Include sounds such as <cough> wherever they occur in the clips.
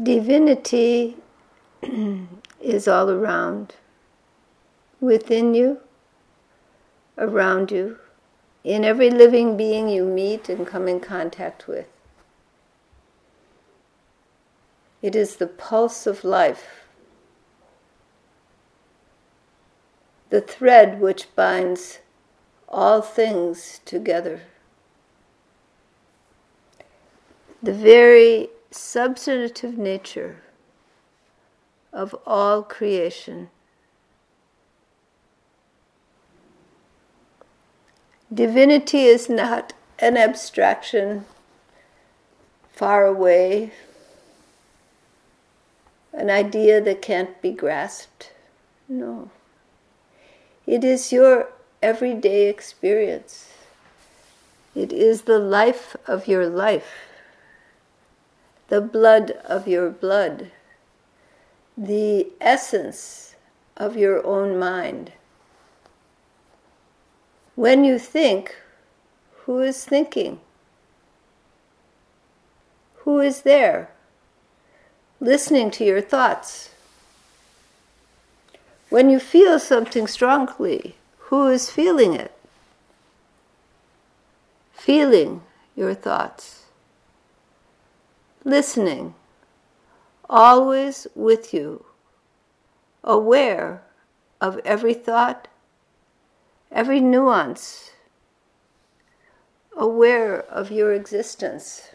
divinity <clears throat> is all around, within you, around you, in every living being you meet and come in contact with. It is the pulse of life, the thread which binds all things together. The very substantive nature of all creation. Divinity is not an abstraction far away, an idea that can't be grasped. No. It is your everyday experience. It is the life of your life, the blood of your blood, the essence of your own mind. When you think, who is thinking? Who is there? Listening to your thoughts. When you feel something strongly, who is feeling it? Feeling your thoughts. Listening, always with you, aware of every thought, every nuance, aware of your existence.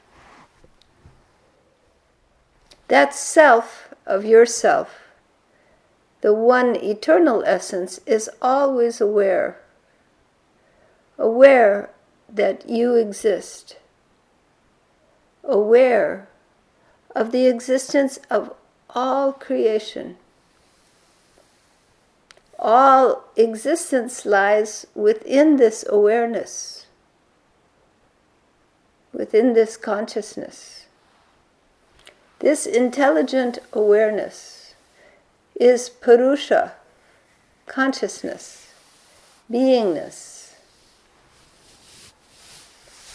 That self of yourself the one eternal essence is always aware, aware that you exist, aware of the existence of all creation. All existence lies within this awareness, within this consciousness. This intelligent awareness is Purusha, consciousness, beingness.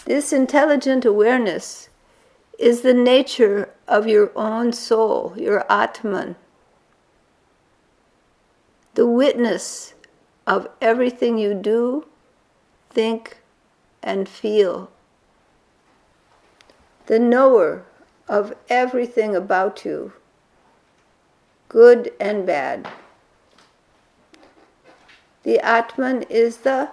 This intelligent awareness is the nature of your own soul, your Atman, the witness of everything you do, think, and feel, the knower of everything about you good and bad. The Atman is the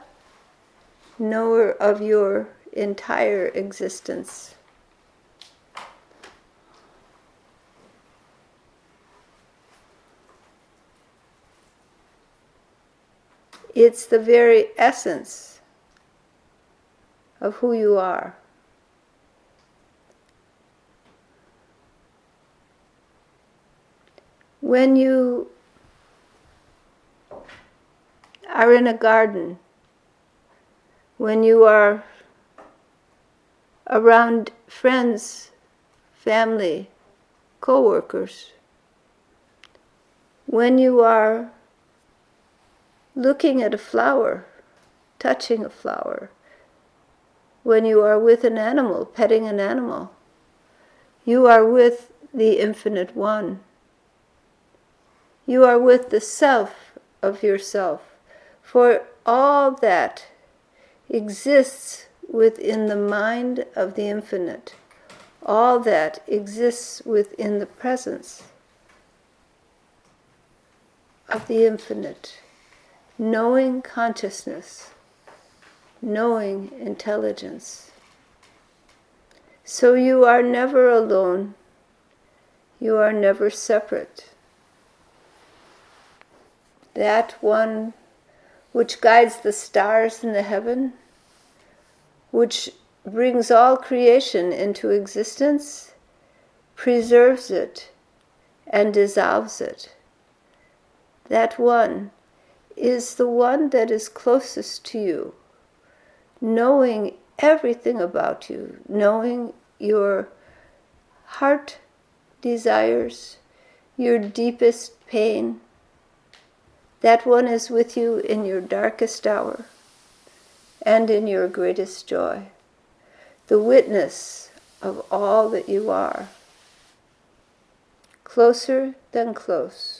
knower of your entire existence. It's the very essence of who you are. when you are in a garden, when you are around friends, family, co workers, when you are looking at a flower, touching a flower, when you are with an animal, petting an animal, you are with the Infinite One. You are with the self of yourself, for all that exists within the mind of the infinite. All that exists within the presence of the infinite. Knowing consciousness, knowing intelligence. So you are never alone, you are never separate that one which guides the stars in the heaven, which brings all creation into existence, preserves it, and dissolves it. That one is the one that is closest to you, knowing everything about you, knowing your heart desires, your deepest pain that one is with you in your darkest hour and in your greatest joy, the witness of all that you are. closer than close.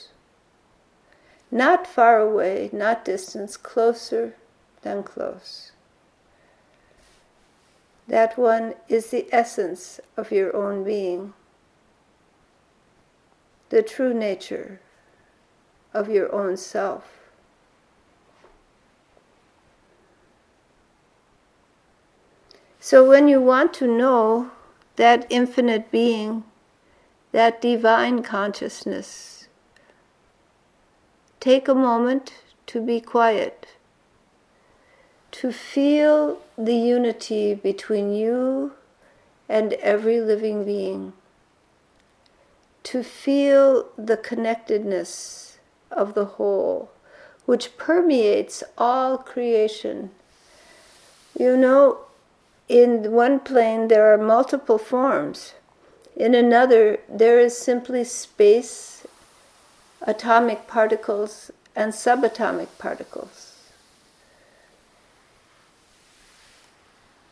Not far away, not distance, closer than close. That one is the essence of your own being, the true nature of your own self. So when you want to know that infinite being, that divine consciousness, take a moment to be quiet, to feel the unity between you and every living being, to feel the connectedness of the whole, which permeates all creation. You know, in one plane there are multiple forms. In another, there is simply space, atomic particles, and subatomic particles.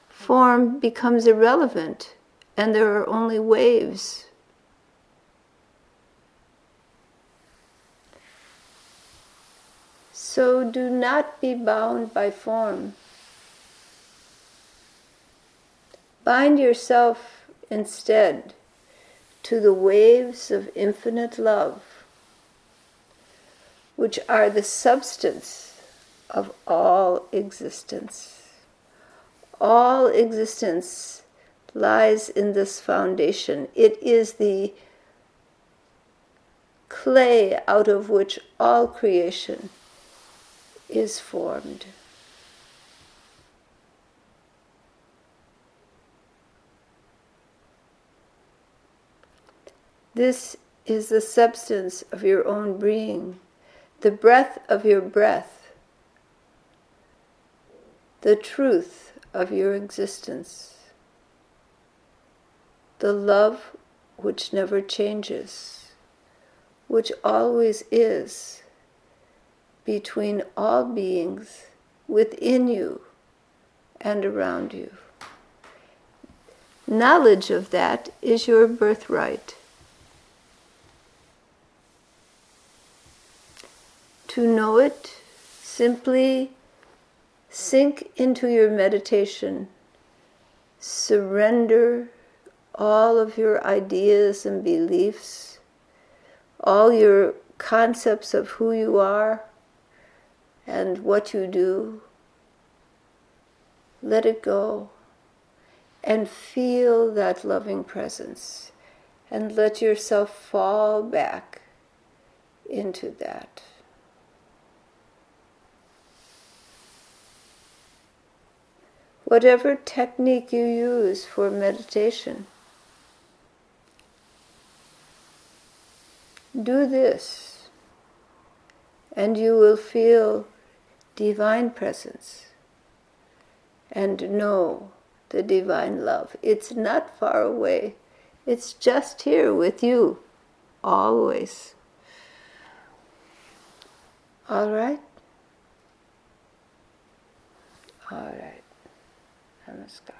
Form becomes irrelevant, and there are only waves. So do not be bound by form. Bind yourself instead to the waves of infinite love, which are the substance of all existence. All existence lies in this foundation. It is the clay out of which all creation is formed. This is the substance of your own being, the breath of your breath, the truth of your existence, the love which never changes, which always is between all beings within you and around you. Knowledge of that is your birthright. To know it, simply sink into your meditation. Surrender all of your ideas and beliefs, all your concepts of who you are and what you do. Let it go and feel that loving presence and let yourself fall back into that. Whatever technique you use for meditation. Do this, and you will feel divine presence and know the divine love. It's not far away, it's just here with you, always. All right? All right. Namaskar.